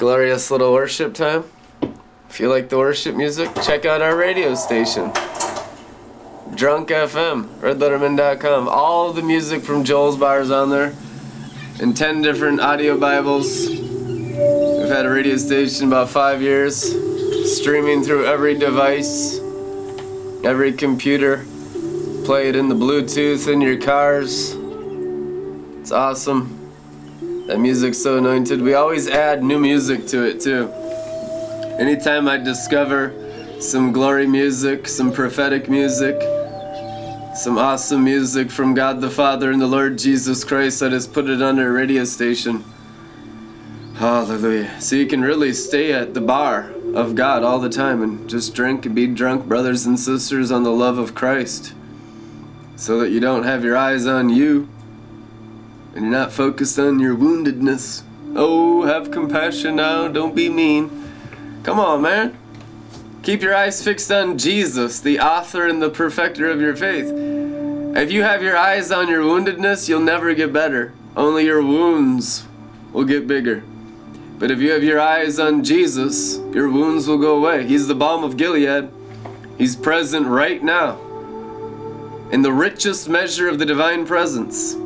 glorious little worship time. If you like the worship music, check out our radio station. Drunk FM, redlettermin.com. All the music from Joel's Bars on there. And 10 different audio Bibles. We've had a radio station about five years. Streaming through every device, every computer. Play it in the Bluetooth in your cars. It's awesome. That music's so anointed. We always add new music to it too. Anytime I discover some glory music, some prophetic music, some awesome music from God the Father and the Lord Jesus Christ, I just put it on a radio station. Hallelujah. So you can really stay at the bar of God all the time and just drink and be drunk, brothers and sisters, on the love of Christ. So that you don't have your eyes on you and you're not focused on your woundedness. Oh, have compassion now, don't be mean. Come on, man. Keep your eyes fixed on Jesus, the author and the perfecter of your faith. If you have your eyes on your woundedness, you'll never get better. Only your wounds will get bigger. But if you have your eyes on Jesus, your wounds will go away. He's the balm of Gilead. He's present right now in the richest measure of the divine presence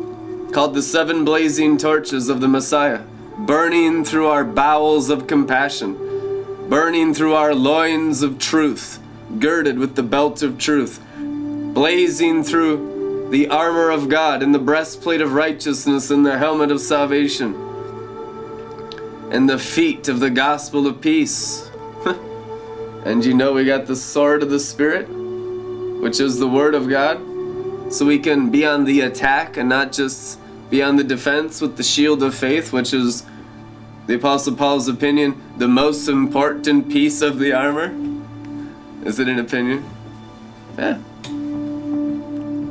called the seven blazing torches of the Messiah, burning through our bowels of compassion, burning through our loins of truth, girded with the belt of truth, blazing through the armor of God and the breastplate of righteousness and the helmet of salvation, and the feet of the gospel of peace. and you know we got the sword of the Spirit, which is the word of God, so we can be on the attack and not just be on the defense with the shield of faith, which is the Apostle Paul's opinion, the most important piece of the armor. Is it an opinion? Yeah.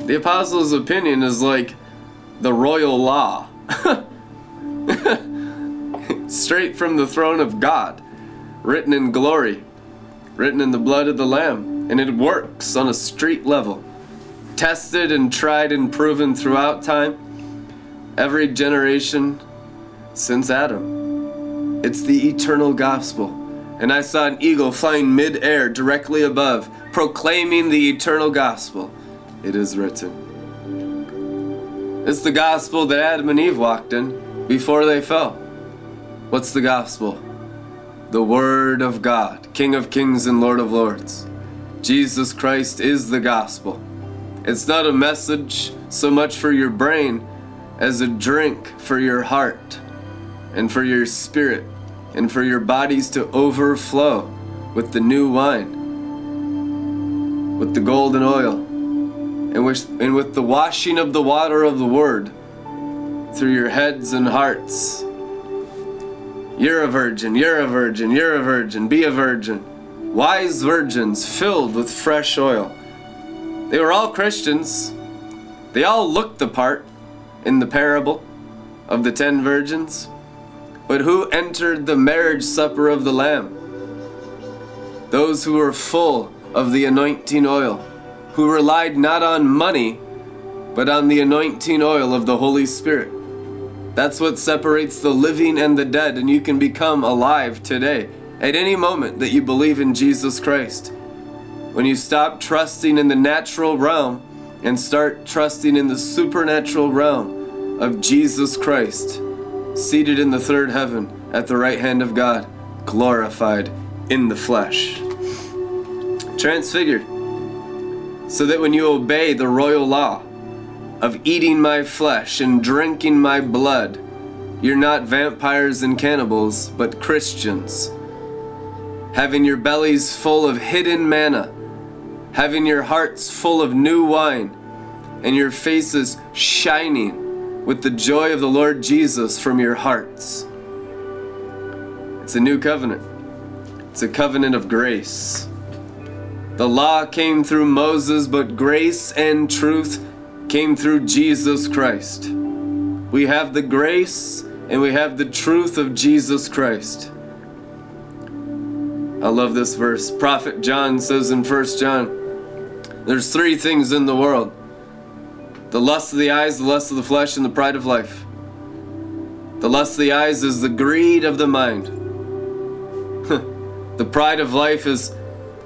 The Apostle's opinion is like the royal law. Straight from the throne of God, written in glory, written in the blood of the Lamb, and it works on a street level. Tested and tried and proven throughout time every generation since Adam. It's the eternal gospel. And I saw an eagle flying mid-air directly above, proclaiming the eternal gospel. It is written. It's the gospel that Adam and Eve walked in before they fell. What's the gospel? The Word of God, King of kings and Lord of lords. Jesus Christ is the gospel. It's not a message so much for your brain as a drink for your heart and for your spirit and for your bodies to overflow with the new wine, with the golden oil, and with, and with the washing of the water of the Word through your heads and hearts. You're a virgin, you're a virgin, you're a virgin, be a virgin. Wise virgins filled with fresh oil. They were all Christians. They all looked the part in the parable of the ten virgins. But who entered the marriage supper of the Lamb? Those who were full of the anointing oil, who relied not on money, but on the anointing oil of the Holy Spirit. That's what separates the living and the dead, and you can become alive today at any moment that you believe in Jesus Christ. When you stop trusting in the natural realm and start trusting in the supernatural realm of Jesus Christ, seated in the third heaven at the right hand of God, glorified in the flesh. Transfigured, so that when you obey the royal law of eating my flesh and drinking my blood, you're not vampires and cannibals, but Christians. Having your bellies full of hidden manna having your hearts full of new wine and your faces shining with the joy of the Lord Jesus from your hearts. It's a new covenant. It's a covenant of grace. The law came through Moses, but grace and truth came through Jesus Christ. We have the grace and we have the truth of Jesus Christ. I love this verse. Prophet John says in 1 John, there's three things in the world the lust of the eyes, the lust of the flesh, and the pride of life. The lust of the eyes is the greed of the mind. The pride of life is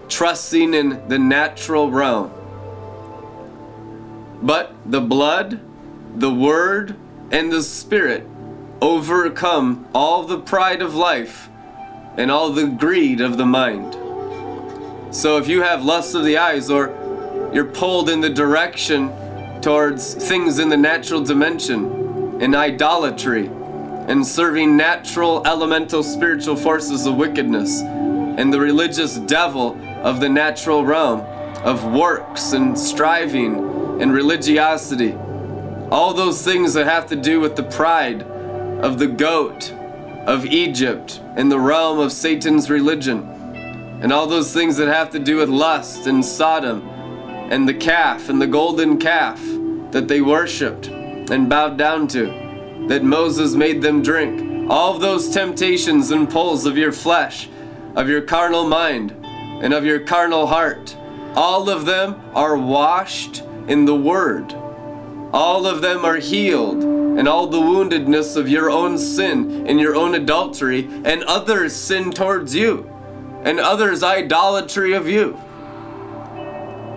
trusting in the natural realm. But the blood, the word, and the spirit overcome all the pride of life and all the greed of the mind. So if you have lust of the eyes or you're pulled in the direction towards things in the natural dimension in idolatry in serving natural elemental spiritual forces of wickedness and the religious devil of the natural realm of works and striving and religiosity. All those things that have to do with the pride of the goat of Egypt and the realm of Satan's religion, and all those things that have to do with lust and Sodom and the calf and the golden calf that they worshiped and bowed down to, that Moses made them drink. All those temptations and pulls of your flesh, of your carnal mind, and of your carnal heart, all of them are washed in the Word. All of them are healed, and all the woundedness of your own sin and your own adultery, and others' sin towards you, and others' idolatry of you.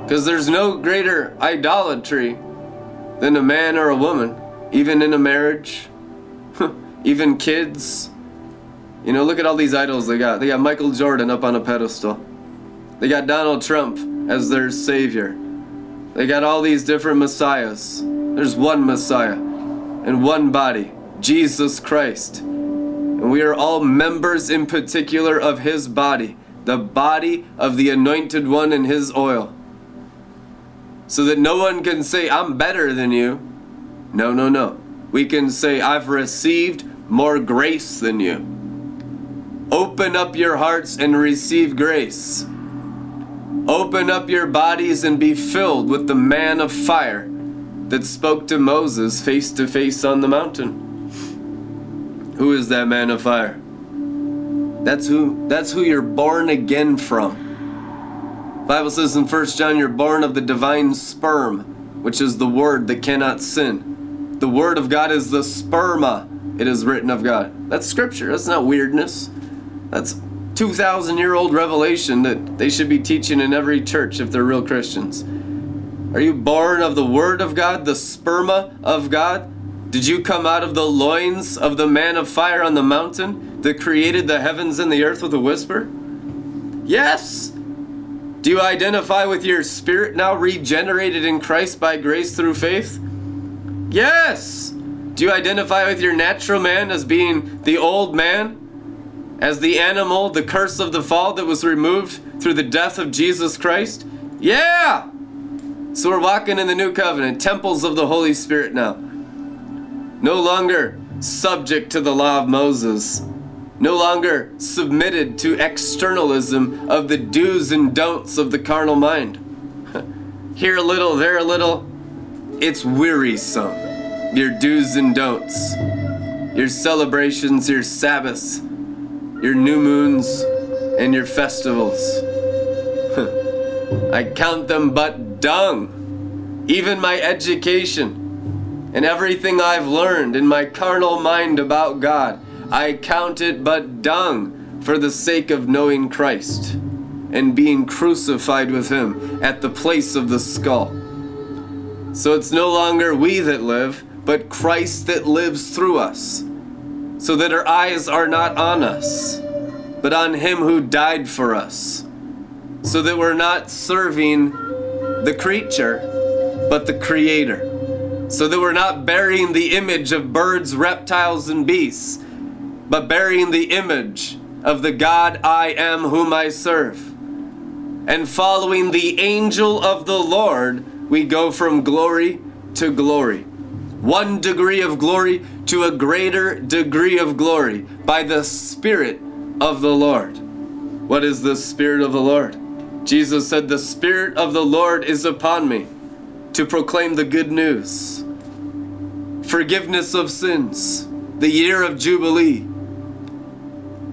Because there's no greater idolatry than a man or a woman, even in a marriage, even kids. You know, look at all these idols they got. They got Michael Jordan up on a pedestal, they got Donald Trump as their savior. They got all these different messiahs. There's one Messiah and one body, Jesus Christ. And we are all members in particular of His body, the body of the anointed one in His oil. So that no one can say, I'm better than you. No, no, no. We can say, I've received more grace than you. Open up your hearts and receive grace. Open up your bodies and be filled with the man of fire that spoke to Moses face to face on the mountain. Who is that man of fire? That's who that's who you're born again from. Bible says in 1 John you're born of the divine sperm, which is the word that cannot sin. The word of God is the sperma. It is written of God. That's scripture. That's not weirdness. That's 2,000 year old revelation that they should be teaching in every church if they're real Christians. Are you born of the Word of God, the sperma of God? Did you come out of the loins of the man of fire on the mountain that created the heavens and the earth with a whisper? Yes. Do you identify with your spirit now regenerated in Christ by grace through faith? Yes. Do you identify with your natural man as being the old man? As the animal, the curse of the fall that was removed through the death of Jesus Christ? Yeah! So we're walking in the new covenant, temples of the Holy Spirit now. No longer subject to the law of Moses. No longer submitted to externalism of the do's and don'ts of the carnal mind. Here a little, there a little. It's wearisome. Your do's and don'ts. Your celebrations, your Sabbaths, your new moons, and your festivals. I count them but dung. Even my education and everything I've learned in my carnal mind about God, I count it but dung for the sake of knowing Christ and being crucified with Him at the place of the skull. So it's no longer we that live, but Christ that lives through us, so that our eyes are not on us, but on Him who died for us, so that we're not serving the creature, but the creator. So that we're not burying the image of birds, reptiles, and beasts, but bearing the image of the God I am whom I serve. And following the angel of the Lord, we go from glory to glory. One degree of glory to a greater degree of glory by the Spirit of the Lord. What is the Spirit of the Lord? Jesus said, The Spirit of the Lord is upon me to proclaim the good news, forgiveness of sins, the year of Jubilee,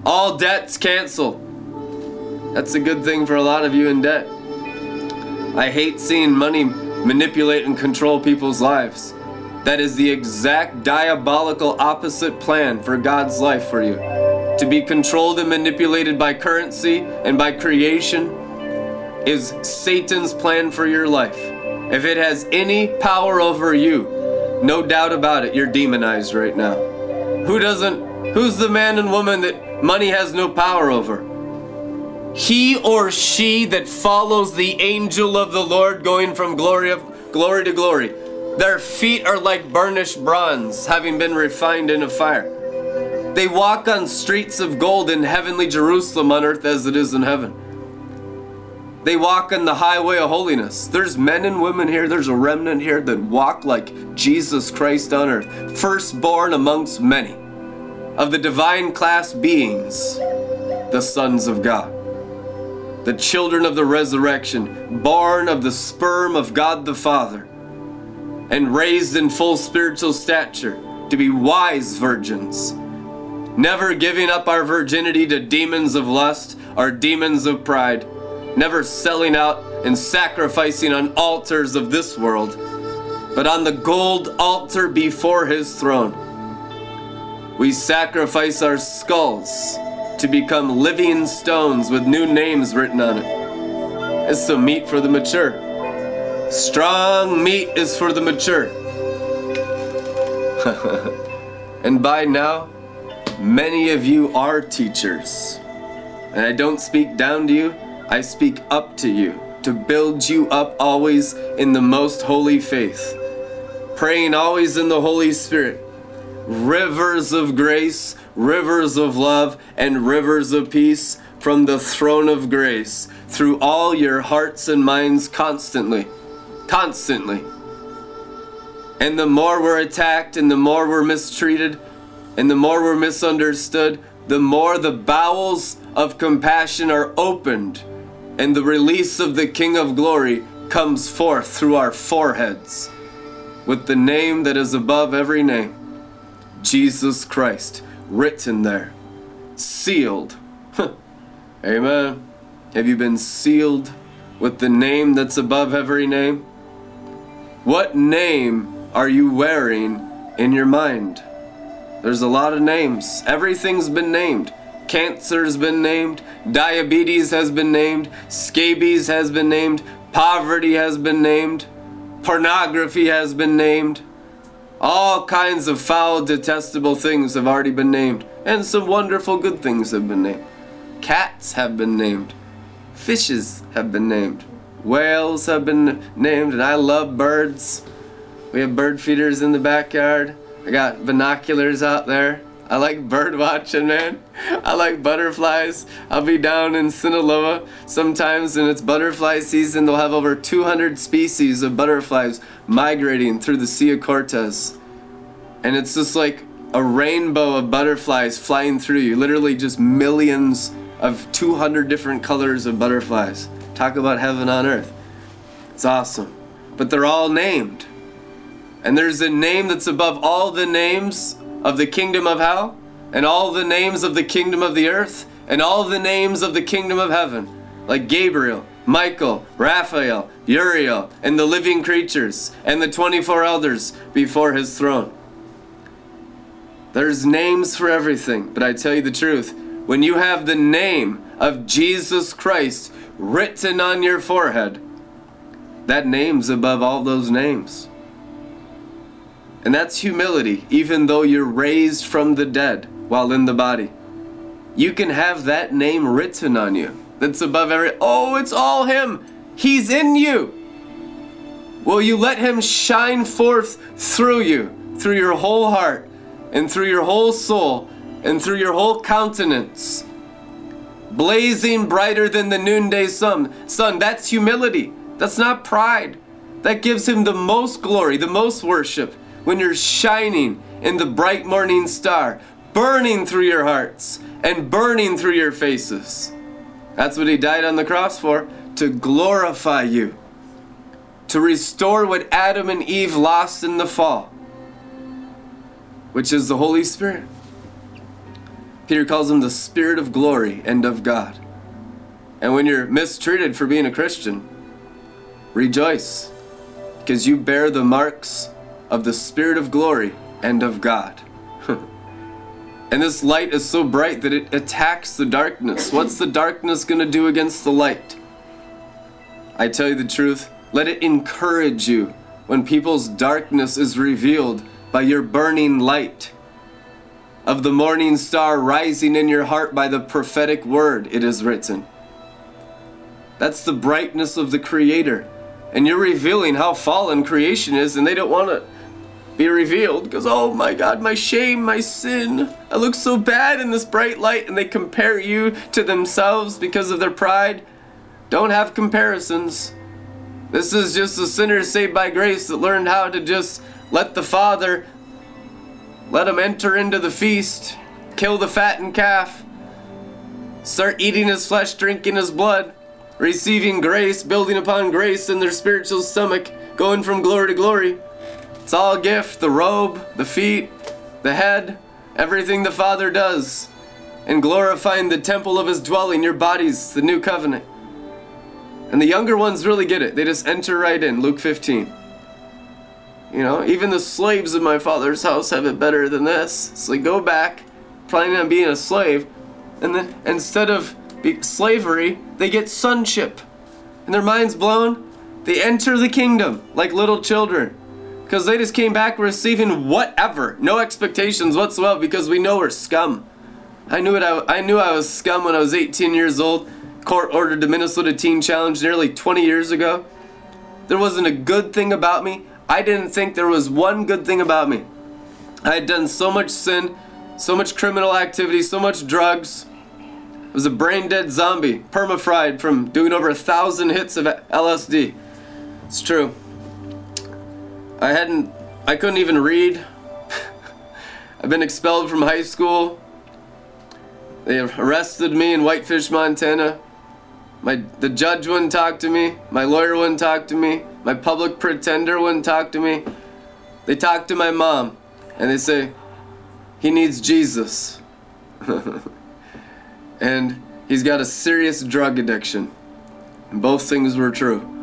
all debts canceled. That's a good thing for a lot of you in debt. I hate seeing money manipulate and control people's lives. That is the exact diabolical opposite plan for God's life for you. to be controlled and manipulated by currency and by creation is Satan's plan for your life. If it has any power over you, no doubt about it, you're demonized right now. Who doesn't, who's the man and woman that money has no power over? He or she that follows the angel of the Lord going from glory of glory to glory. Their feet are like burnished bronze, having been refined in a fire. They walk on streets of gold in heavenly Jerusalem on earth as it is in heaven. They walk on the highway of holiness. There's men and women here, there's a remnant here that walk like Jesus Christ on earth, firstborn amongst many, of the divine class beings, the sons of God, the children of the resurrection, born of the sperm of God the Father, and raised in full spiritual stature to be wise virgins never giving up our virginity to demons of lust or demons of pride, never selling out and sacrificing on altars of this world, but on the gold altar before his throne. We sacrifice our skulls to become living stones with new names written on it. It's some meat for the mature. Strong meat is for the mature. and by now, Many of you are teachers. And I don't speak down to you, I speak up to you to build you up always in the most holy faith. Praying always in the Holy Spirit. Rivers of grace, rivers of love, and rivers of peace from the throne of grace through all your hearts and minds constantly. Constantly. And the more we're attacked and the more we're mistreated, and the more we're misunderstood, the more the bowels of compassion are opened, and the release of the King of Glory comes forth through our foreheads with the name that is above every name Jesus Christ, written there, sealed. Amen. Have you been sealed with the name that's above every name? What name are you wearing in your mind? There's a lot of names. Everything's been named. Cancer's been named. Diabetes has been named. Scabies has been named. Poverty has been named. Pornography has been named. All kinds of foul, detestable things have already been named. And some wonderful good things have been named. Cats have been named. Fishes have been named. Whales have been named. And I love birds. We have bird feeders in the backyard. I got binoculars out there. I like bird watching, man. I like butterflies. I'll be down in Sinaloa sometimes and it's butterfly season. They'll have over 200 species of butterflies migrating through the Sea of Cortez. And it's just like a rainbow of butterflies flying through you. Literally just millions of 200 different colors of butterflies. Talk about heaven on earth. It's awesome. But they're all named. And there's a name that's above all the names of the kingdom of hell, and all the names of the kingdom of the earth, and all the names of the kingdom of heaven, like Gabriel, Michael, Raphael, Uriel, and the living creatures, and the 24 elders before his throne. There's names for everything, but I tell you the truth, when you have the name of Jesus Christ written on your forehead, that name's above all those names. And that's humility, even though you're raised from the dead while in the body. You can have that name written on you that's above every. Oh, it's all Him. He's in you. Will you let Him shine forth through you, through your whole heart, and through your whole soul, and through your whole countenance? Blazing brighter than the noonday sun. Sun, that's humility. That's not pride. That gives Him the most glory, the most worship when you're shining in the bright morning star, burning through your hearts and burning through your faces. That's what He died on the cross for to glorify you, to restore what Adam and Eve lost in the fall, which is the Holy Spirit. Peter calls him the Spirit of glory and of God. And when you're mistreated for being a Christian, rejoice because you bear the marks of the Spirit of glory and of God. And this light is so bright that it attacks the darkness. What's the darkness going to do against the light? I tell you the truth, let it encourage you when people's darkness is revealed by your burning light. Of the morning star rising in your heart by the prophetic word, it is written. That's the brightness of the Creator. And you're revealing how fallen creation is, and they don't want to be revealed because, oh my God, my shame, my sin. I look so bad in this bright light, and they compare you to themselves because of their pride. Don't have comparisons. This is just a sinner saved by grace that learned how to just let the Father let him enter into the feast, kill the fattened calf, start eating his flesh, drinking his blood, receiving grace, building upon grace in their spiritual stomach, going from glory to glory. It's all a gift the robe, the feet, the head, everything the Father does, and glorifying the temple of his dwelling, your bodies, the new covenant. And the younger ones really get it. They just enter right in. Luke 15. You know, even the slaves of my father's house have it better than this. So they go back, planning on being a slave, and then instead of be- slavery, they get sonship. And their minds blown. They enter the kingdom like little children. Because they just came back receiving whatever, no expectations whatsoever, because we know we're scum. I knew it. I, I knew I was scum when I was 18 years old. Court ordered the Minnesota Teen Challenge nearly 20 years ago. There wasn't a good thing about me. I didn't think there was one good thing about me. I had done so much sin, so much criminal activity, so much drugs. I was a brain dead zombie, perma-fried from doing over a thousand hits of LSD. It's true. I hadn't, I couldn't even read. I've been expelled from high school. They arrested me in Whitefish, Montana. My the judge wouldn't talk to me. My lawyer wouldn't talk to me. My public pretender wouldn't talk to me. They talked to my mom and they say, he needs Jesus. and he's got a serious drug addiction. And both things were true.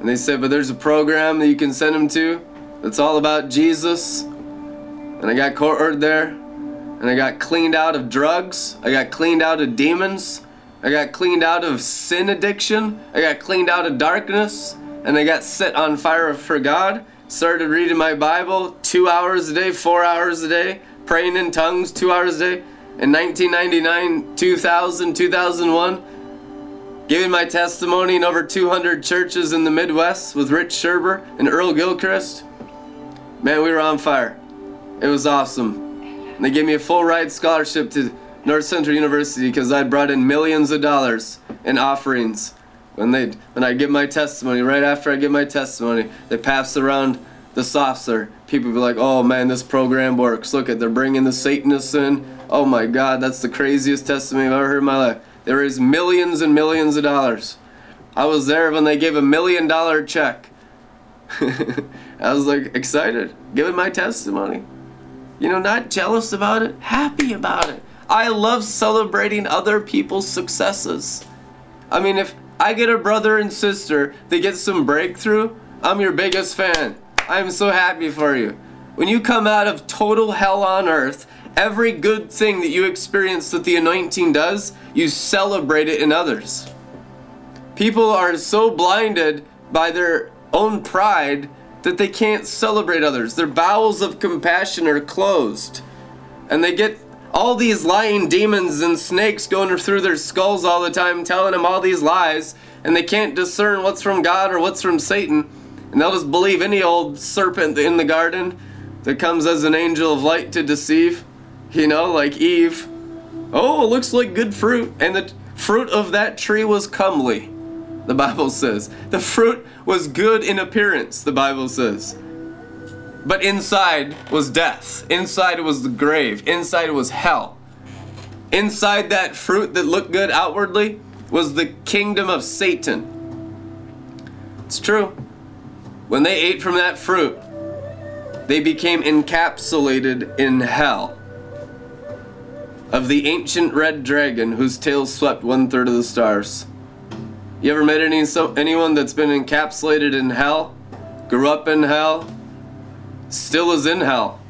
And they said, but there's a program that you can send him to that's all about Jesus. And I got courted there. And I got cleaned out of drugs. I got cleaned out of demons. I got cleaned out of sin addiction. I got cleaned out of darkness. And I got set on fire for God. Started reading my Bible two hours a day, four hours a day, praying in tongues two hours a day. In 1999, 2000, 2001, giving my testimony in over 200 churches in the Midwest with Rich Sherber and Earl Gilchrist. Man, we were on fire. It was awesome. And they gave me a full ride scholarship to North Central University because I'd brought in millions of dollars in offerings. When they when I give my testimony, right after I give my testimony, they pass around the saucer. People be like, "Oh man, this program works. Look at they're bringing the Satanists in. Oh my God, that's the craziest testimony I've ever heard in my life." They raised millions and millions of dollars. I was there when they gave a million dollar check. I was like excited, giving my testimony. You know, not jealous about it, happy about it. I love celebrating other people's successes. I mean, if I get a brother and sister that get some breakthrough, I'm your biggest fan. I'm so happy for you. When you come out of total hell on earth, every good thing that you experience that the anointing does, you celebrate it in others. People are so blinded by their own pride that they can't celebrate others. Their bowels of compassion are closed. And they get all these lying demons and snakes going through their skulls all the time, telling them all these lies, and they can't discern what's from God or what's from Satan. And they'll just believe any old serpent in the garden that comes as an angel of light to deceive. You know, like Eve. Oh, it looks like good fruit. And the fruit of that tree was comely, the Bible says. The fruit was good in appearance, the Bible says. But inside was death. Inside was the grave. Inside was hell. Inside that fruit that looked good outwardly was the kingdom of Satan. It's true. When they ate from that fruit, they became encapsulated in hell. Of the ancient red dragon whose tail swept one third of the stars. You ever met any so, anyone that's been encapsulated in hell? Grew up in hell? Still is in hell.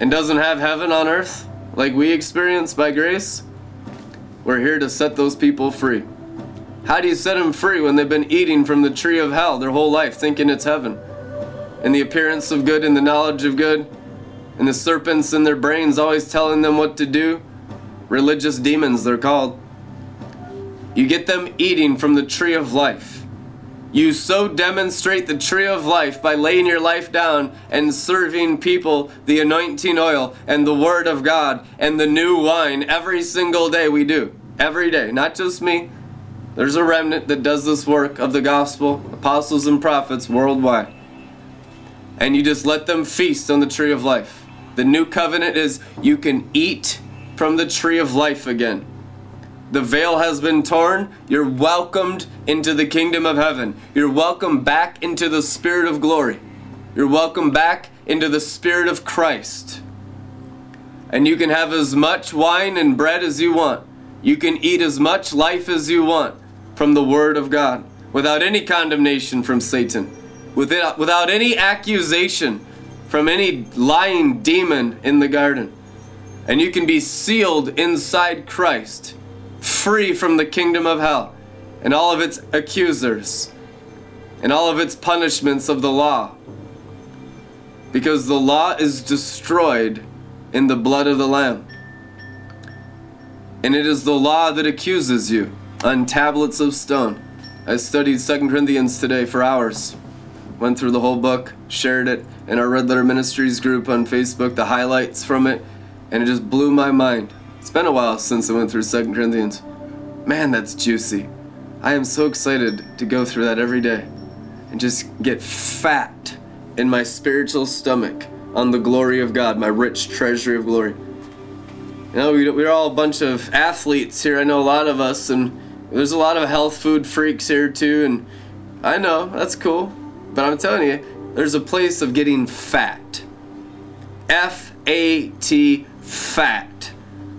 and doesn't have heaven on earth like we experience by grace, we're here to set those people free. How do you set them free when they've been eating from the tree of hell their whole life, thinking it's heaven? And the appearance of good and the knowledge of good, and the serpents in their brains always telling them what to do? Religious demons, they're called. You get them eating from the tree of life. You so demonstrate the tree of life by laying your life down and serving people the anointing oil and the word of God and the new wine every single day we do. Every day. Not just me. There's a remnant that does this work of the gospel, apostles and prophets worldwide. And you just let them feast on the tree of life. The new covenant is you can eat from the tree of life again. The veil has been torn. You're welcomed into the kingdom of heaven. You're welcomed back into the spirit of glory. You're welcomed back into the spirit of Christ. And you can have as much wine and bread as you want. You can eat as much life as you want from the Word of God without any condemnation from Satan, without, any accusation from any lying demon in the garden. And you can be sealed inside Christ free from the kingdom of hell and all of its accusers and all of its punishments of the law. Because the law is destroyed in the blood of the Lamb. And it is the law that accuses you on tablets of stone. I studied 2 Corinthians today for hours. Went through the whole book, shared it in our Red Letter Ministries group on Facebook, the highlights from it, and it just blew my mind. It's been a while since I went through 2 Corinthians. Man, that's juicy. I am so excited to go through that every day and just get fat in my spiritual stomach on the glory of God, my rich treasury of glory. You know, we're all a bunch of athletes here. I know a lot of us, and there's a lot of health food freaks here too. And I know that's cool, but I'm telling you, there's a place of getting fat. F A T, fat.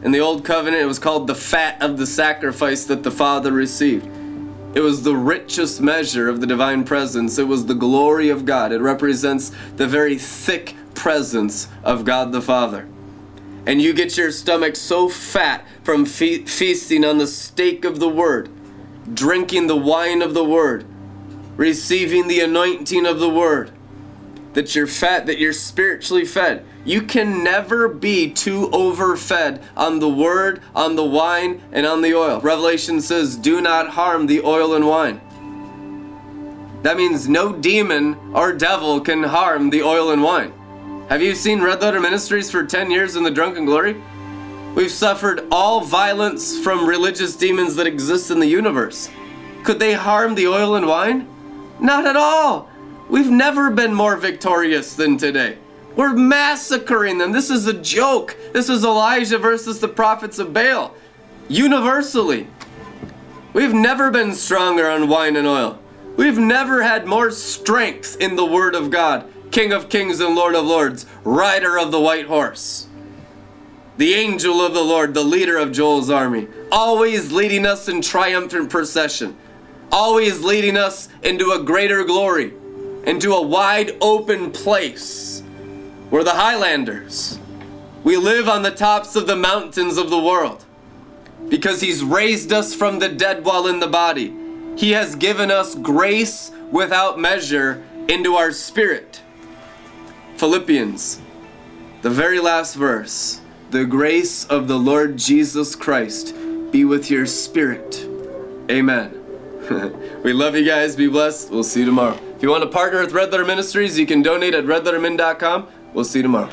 In the Old Covenant, it was called the fat of the sacrifice that the Father received. It was the richest measure of the divine presence. It was the glory of God. It represents the very thick presence of God the Father. And you get your stomach so fat from fe- feasting on the steak of the Word, drinking the wine of the Word, receiving the anointing of the Word, that you're fat, that you're spiritually fed. You can never be too overfed on the word, on the wine, and on the oil. Revelation says, Do not harm the oil and wine. That means no demon or devil can harm the oil and wine. Have you seen Red Letter Ministries for 10 years in the drunken glory? We've suffered all violence from religious demons that exist in the universe. Could they harm the oil and wine? Not at all. We've never been more victorious than today. We're massacring them. This is a joke. This is Elijah versus the prophets of Baal. Universally. We've never been stronger on wine and oil. We've never had more strength in the Word of God. King of kings and Lord of lords, rider of the white horse. The angel of the Lord, the leader of Joel's army, always leading us in triumphant procession, always leading us into a greater glory, into a wide open place we're the Highlanders. We live on the tops of the mountains of the world. Because He's raised us from the dead while in the body. He has given us grace without measure into our spirit. Philippians, the very last verse. The grace of the Lord Jesus Christ be with your spirit. Amen. we love you guys. Be blessed. We'll see you tomorrow. If you want to partner with Red Letter Ministries, you can donate at redlettermin.com. We'll see you tomorrow.